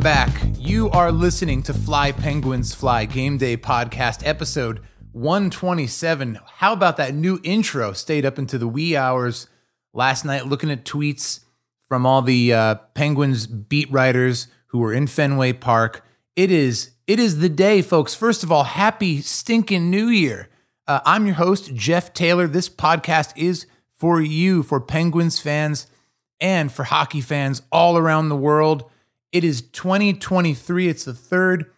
back. You are listening to Fly Penguins Fly Game Day Podcast, episode 127. How about that new intro? Stayed up into the wee hours last night looking at tweets from all the uh, Penguins beat writers who were in Fenway Park. It is it is the day, folks. First of all, happy stinking New Year. Uh, I'm your host, Jeff Taylor. This podcast is for you, for Penguins fans, and for hockey fans all around the world. It is 2023. It's the third.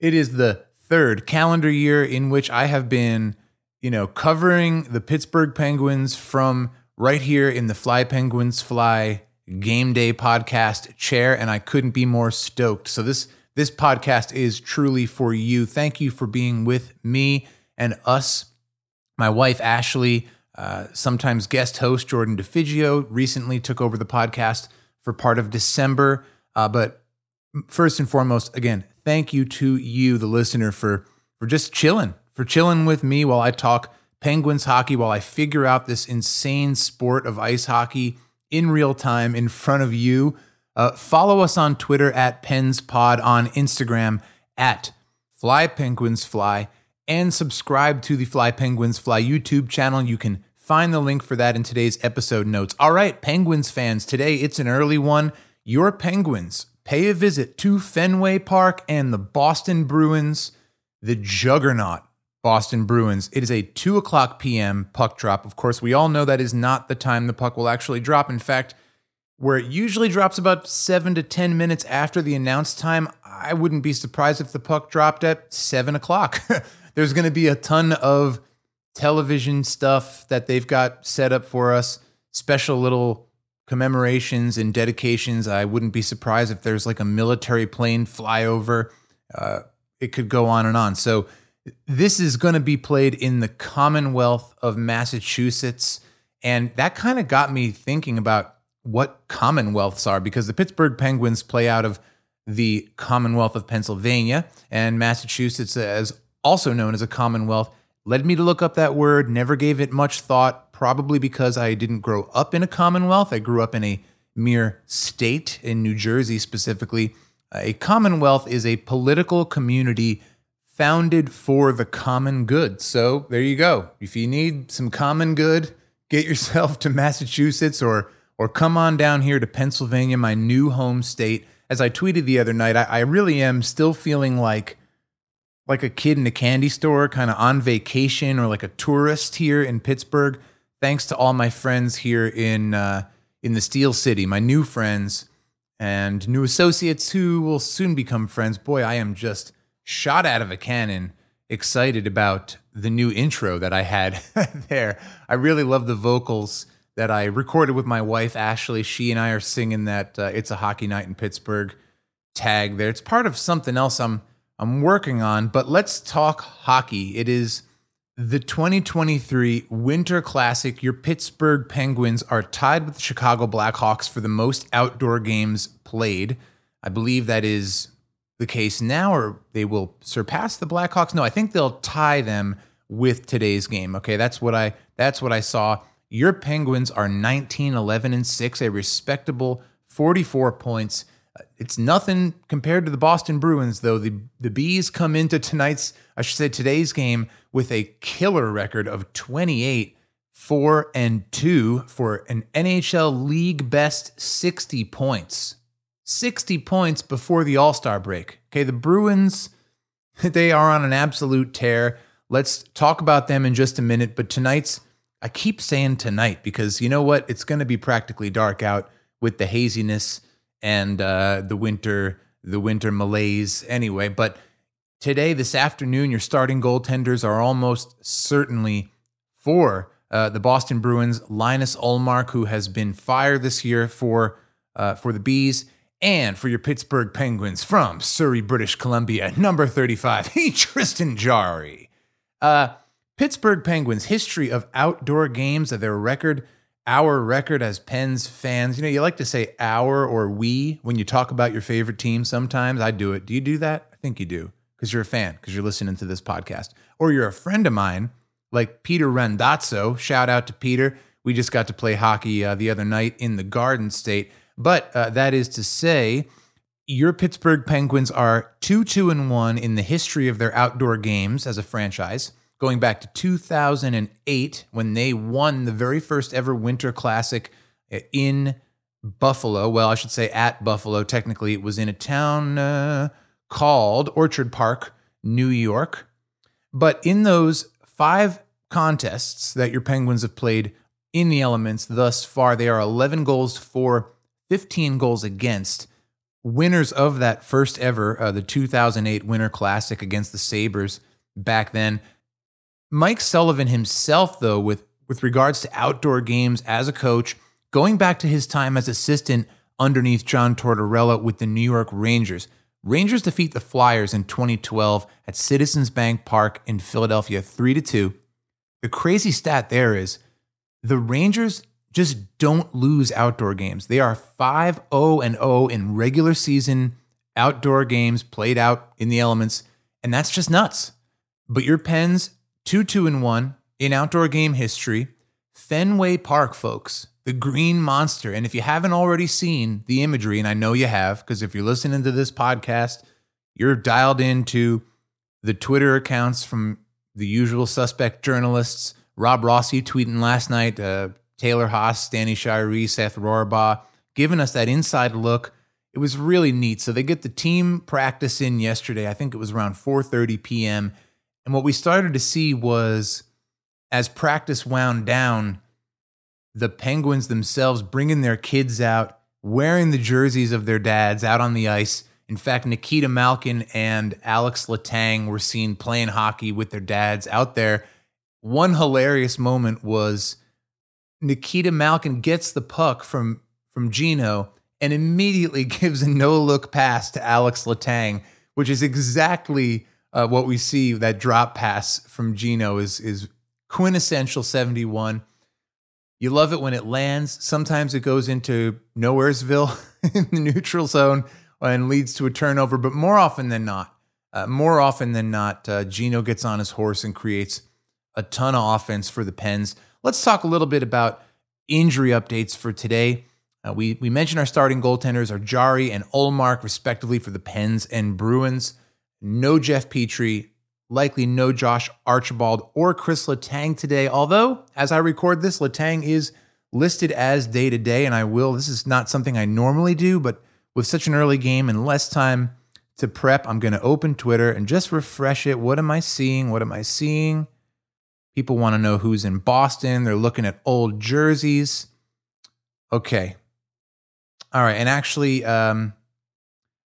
It is the third calendar year in which I have been, you know, covering the Pittsburgh Penguins from right here in the Fly Penguins Fly Game Day podcast chair, and I couldn't be more stoked. So this this podcast is truly for you. Thank you for being with me and us. My wife Ashley, uh, sometimes guest host Jordan DeFigio, recently took over the podcast for part of December. Uh, but first and foremost, again, thank you to you, the listener, for for just chilling, for chilling with me while I talk Penguins hockey, while I figure out this insane sport of ice hockey in real time in front of you. Uh, follow us on Twitter at PensPod, on Instagram at Fly Penguins Fly, and subscribe to the Fly Penguins Fly YouTube channel. You can find the link for that in today's episode notes. All right, Penguins fans, today it's an early one. Your Penguins pay a visit to Fenway Park and the Boston Bruins, the juggernaut Boston Bruins. It is a 2 o'clock p.m. puck drop. Of course, we all know that is not the time the puck will actually drop. In fact, where it usually drops about 7 to 10 minutes after the announced time, I wouldn't be surprised if the puck dropped at 7 o'clock. There's going to be a ton of television stuff that they've got set up for us, special little commemorations and dedications. I wouldn't be surprised if there's like a military plane flyover. Uh, it could go on and on. So, this is going to be played in the Commonwealth of Massachusetts. And that kind of got me thinking about what Commonwealths are because the Pittsburgh Penguins play out of the Commonwealth of Pennsylvania, and Massachusetts, as also known as a Commonwealth, led me to look up that word, never gave it much thought, probably because I didn't grow up in a commonwealth. I grew up in a mere state in New Jersey specifically. Uh, a commonwealth is a political community founded for the common good. So there you go. If you need some common good, get yourself to Massachusetts or or come on down here to Pennsylvania, my new home state. As I tweeted the other night, I, I really am still feeling like like a kid in a candy store, kind of on vacation or like a tourist here in Pittsburgh thanks to all my friends here in uh, in the Steel City, my new friends and new associates who will soon become friends. Boy, I am just shot out of a cannon, excited about the new intro that I had there. I really love the vocals that I recorded with my wife Ashley. She and I are singing that uh, "It's a Hockey Night in Pittsburgh" tag there. It's part of something else I'm I'm working on. But let's talk hockey. It is the 2023 Winter Classic, your Pittsburgh Penguins are tied with the Chicago Blackhawks for the most outdoor games played. I believe that is the case now, or they will surpass the Blackhawks. No, I think they'll tie them with today's game. Okay, that's what I that's what I saw. Your Penguins are 19, 11, and 6, a respectable 44 points. It's nothing compared to the Boston Bruins, though. The the Bees come into tonight's, I should say today's game with a killer record of 28, 4, and 2 for an NHL league best 60 points. 60 points before the All Star break. Okay, the Bruins, they are on an absolute tear. Let's talk about them in just a minute. But tonight's, I keep saying tonight because you know what? It's going to be practically dark out with the haziness and uh, the winter, the winter malaise anyway. But today, this afternoon, your starting goaltenders are almost certainly for uh, the Boston Bruins. Linus Ullmark, who has been fired this year for uh, for the Bees, and for your Pittsburgh Penguins from Surrey, British Columbia, number thirty-five, hey Tristan Jarry. Uh, Pittsburgh Penguins history of outdoor games, of their record our record as Pens fans. You know, you like to say our or we when you talk about your favorite team sometimes. I do it. Do you do that? I think you do because you're a fan, because you're listening to this podcast. Or you're a friend of mine, like Peter Randazzo. Shout out to Peter. We just got to play hockey uh, the other night in the Garden State. But uh, that is to say, your Pittsburgh Penguins are 2 2 and 1 in the history of their outdoor games as a franchise, going back to 2008 when they won the very first ever Winter Classic in Buffalo. Well, I should say at Buffalo. Technically, it was in a town uh, called Orchard Park, New York. But in those five contests that your Penguins have played in the elements thus far, they are 11 goals for, 15 goals against winners of that first ever, uh, the 2008 Winter Classic against the Sabres back then. Mike Sullivan himself, though, with, with regards to outdoor games as a coach, going back to his time as assistant underneath John Tortorella with the New York Rangers. Rangers defeat the Flyers in 2012 at Citizens Bank Park in Philadelphia 3 to 2. The crazy stat there is the Rangers just don't lose outdoor games. They are 5 0 and 0 in regular season outdoor games played out in the elements, and that's just nuts. But your Pens 2 2 and 1 in outdoor game history. Fenway Park, folks, the green monster. And if you haven't already seen the imagery, and I know you have, because if you're listening to this podcast, you're dialed into the Twitter accounts from the usual suspect journalists. Rob Rossi tweeting last night, uh, Taylor Haase, Danny Shiree, Seth Rorabaugh, giving us that inside look. It was really neat. So they get the team practice in yesterday. I think it was around 4:30 p.m. And what we started to see was as practice wound down, the Penguins themselves bringing their kids out, wearing the jerseys of their dads out on the ice. In fact, Nikita Malkin and Alex Letang were seen playing hockey with their dads out there. One hilarious moment was Nikita Malkin gets the puck from from Gino and immediately gives a no look pass to Alex Letang, which is exactly uh, what we see. That drop pass from Gino is is quintessential seventy one. You love it when it lands. Sometimes it goes into Nowheresville in the neutral zone and leads to a turnover, but more often than not, uh, more often than not, uh, Gino gets on his horse and creates a ton of offense for the Pens. Let's talk a little bit about injury updates for today. Uh, we, we mentioned our starting goaltenders are Jarry and Ullmark, respectively, for the Pens and Bruins. No Jeff Petry, likely no Josh Archibald or Chris Letang today. Although, as I record this, Letang is listed as day to day, and I will. This is not something I normally do, but with such an early game and less time to prep, I'm going to open Twitter and just refresh it. What am I seeing? What am I seeing? People want to know who's in Boston. They're looking at old jerseys. Okay. All right. And actually, um,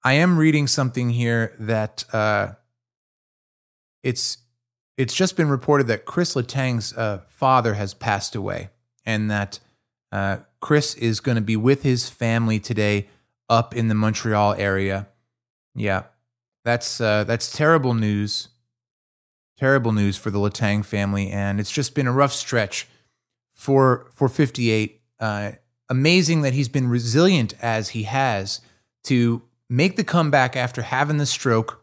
I am reading something here that uh, it's it's just been reported that Chris Letang's uh, father has passed away, and that uh, Chris is going to be with his family today up in the Montreal area. Yeah, that's uh, that's terrible news. Terrible news for the Letang family, and it's just been a rough stretch for for 58. Uh, amazing that he's been resilient as he has to make the comeback after having the stroke.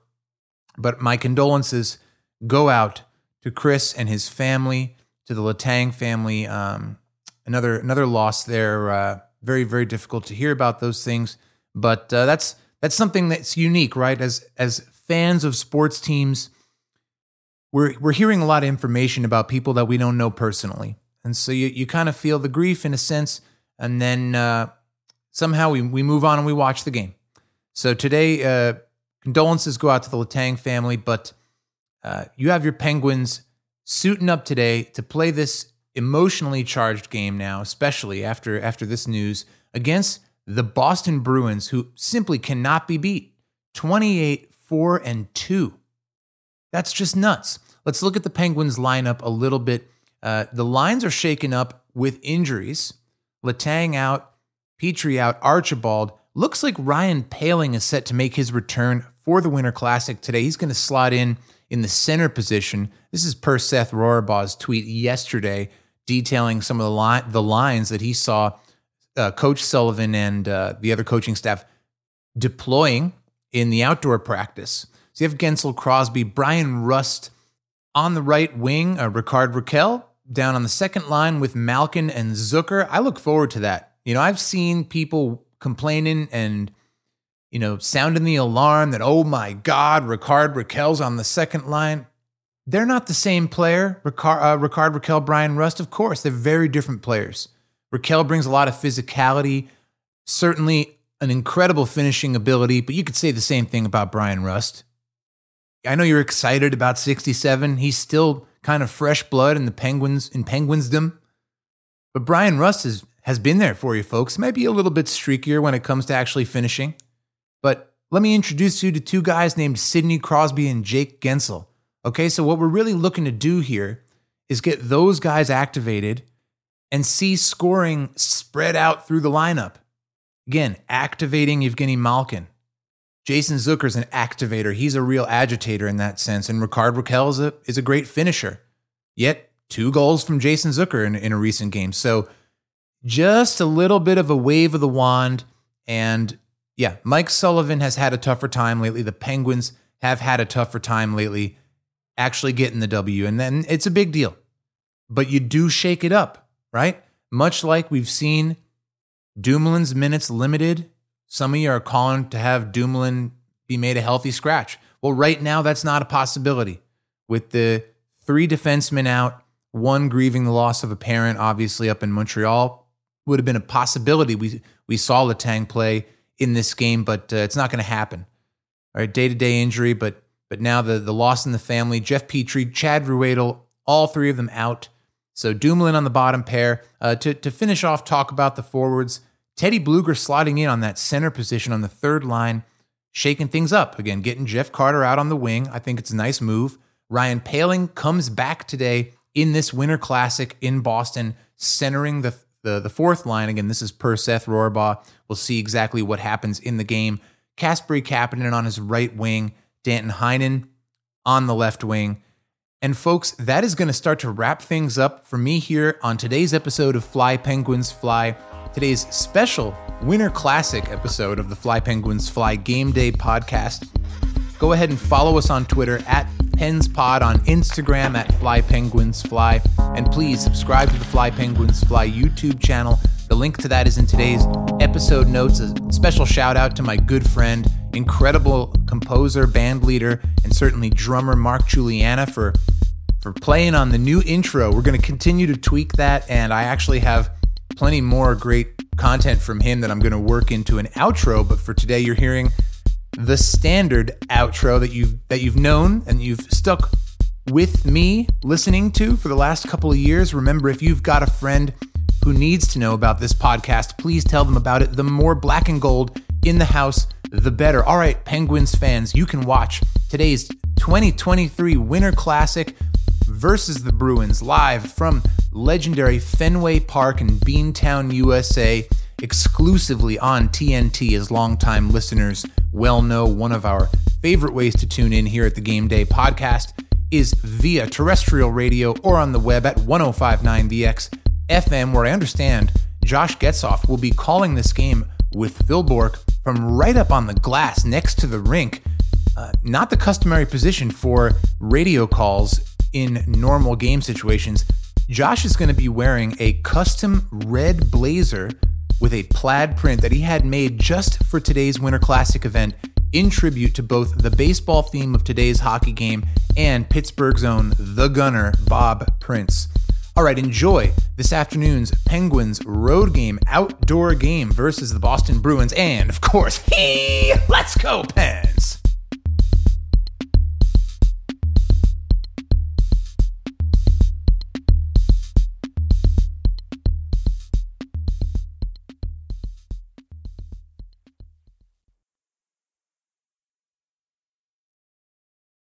But my condolences go out to Chris and his family, to the Letang family. Um, another another loss there. Uh, very very difficult to hear about those things, but uh, that's that's something that's unique, right? As as fans of sports teams, we're we're hearing a lot of information about people that we don't know personally, and so you you kind of feel the grief in a sense, and then uh, somehow we we move on and we watch the game. So today, uh, condolences go out to the Letang family, but uh, you have your Penguins suiting up today to play this emotionally charged game now, especially after after this news against the Boston Bruins, who simply cannot be beat. 28 4 and 2. That's just nuts. Let's look at the Penguins lineup a little bit. Uh, the lines are shaken up with injuries. Letang out, Petry out, Archibald. Looks like Ryan Poehling is set to make his return for the Winter Classic today. He's going to slot in in the center position. This is per Seth Rorabaugh's tweet yesterday detailing some of the, the lines that he saw uh, Coach Sullivan and uh, the other coaching staff deploying in the outdoor practice. So you have Guentzel, Crosby, Bryan Rust on the right wing, uh, Rickard Rakell down on the second line with Malkin and Zucker. I look forward to that. You know, I've seen people complaining and you know, sounding the alarm that, oh my God, Rickard Rakell's on the second line. They're not the same player. Rickard, uh, Rickard Rakell, Bryan Rust, of course, they're very different players. Rakell brings a lot of physicality, certainly an incredible finishing ability, but you could say the same thing about Bryan Rust. I know you're excited about 67. He's still kind of fresh blood in the Penguins in Penguinsdom. But Bryan Rust is, has been there for you folks. Might be a little bit streakier when it comes to actually finishing. But let me introduce you to two guys named Sidney Crosby and Jake Guentzel. Okay, so what we're really looking to do here is get those guys activated and see scoring spread out through the lineup. Again, activating Evgeny Malkin. Jason Zucker's an activator. He's a real agitator in that sense. And Rickard Rakell is a, is a great finisher. Yet, two goals from Jason Zucker in, in a recent game. So, just a little bit of a wave of the wand. And yeah, Mike Sullivan has had a tougher time lately. The Penguins have had a tougher time lately actually getting the W. And then it's a big deal. But you do shake it up, right? Much like we've seen Dumoulin's minutes limited some of you are calling to have Dumoulin be made a healthy scratch. Well, right now, that's not a possibility. With the three defensemen out, one grieving the loss of a parent, obviously up in Montreal, would have been a possibility. We we saw Letang play in this game, but uh, it's not going to happen. All right, day to day injury, but but now the the loss in the family. Jeff Petry, Chad Ruhwedel, all three of them out. So Dumoulin on the bottom pair. Uh, to to finish off, talk about the forwards. Teddy Blueger sliding in on that center position on the third line, shaking things up. Again, getting Jeff Carter out on the wing. I think it's a nice move. Ryan Poehling comes back today in this Winter Classic in Boston, centering the, the, the fourth line. Again, this is per Seth Rorabaugh. We'll see exactly what happens in the game. Kasperi Kapanen on his right wing, Danton Heinen on the left wing. And folks, that is going to start to wrap things up for me here on today's episode of Fly Penguins Fly today's special Winter Classic episode of the Fly Penguins Fly Game Day podcast. Go ahead and follow us on Twitter at PensPod, on Instagram at Fly Penguins Fly, and please subscribe to the Fly Penguins Fly YouTube channel. The link to that is in today's episode notes. A special shout out to my good friend, incredible composer, band leader, and certainly drummer Mark Guiliana for for playing on the new intro. We're going to continue to tweak that, and I actually have plenty more great content from him that I'm going to work into an outro. But for today, you're hearing the standard outro that you've that you've known and you've stuck with me listening to for the last couple of years. Remember, if you've got a friend who needs to know about this podcast, please tell them about it. The more black and gold in the house, the better. All right, Penguins fans, you can watch today's 2023 Winter Classic versus the Bruins live from legendary Fenway Park in Beantown, USA, exclusively on TNT, as longtime listeners well know. One of our favorite ways to tune in here at the Game Day podcast is via terrestrial radio or on the web at 1059theX FM, where I understand Josh Getzoff will be calling this game with Phil Bourque from right up on the glass next to the rink. Uh, not the customary position for radio calls in normal game situations. Josh is going to be wearing a custom red blazer with a plaid print that he had made just for today's Winter Classic event in tribute to both the baseball theme of today's hockey game and Pittsburgh's own The Gunner, Bob Prince. All right, enjoy this afternoon's Penguins road game, outdoor game versus the Boston Bruins, and of course, hey, let's go, Pen!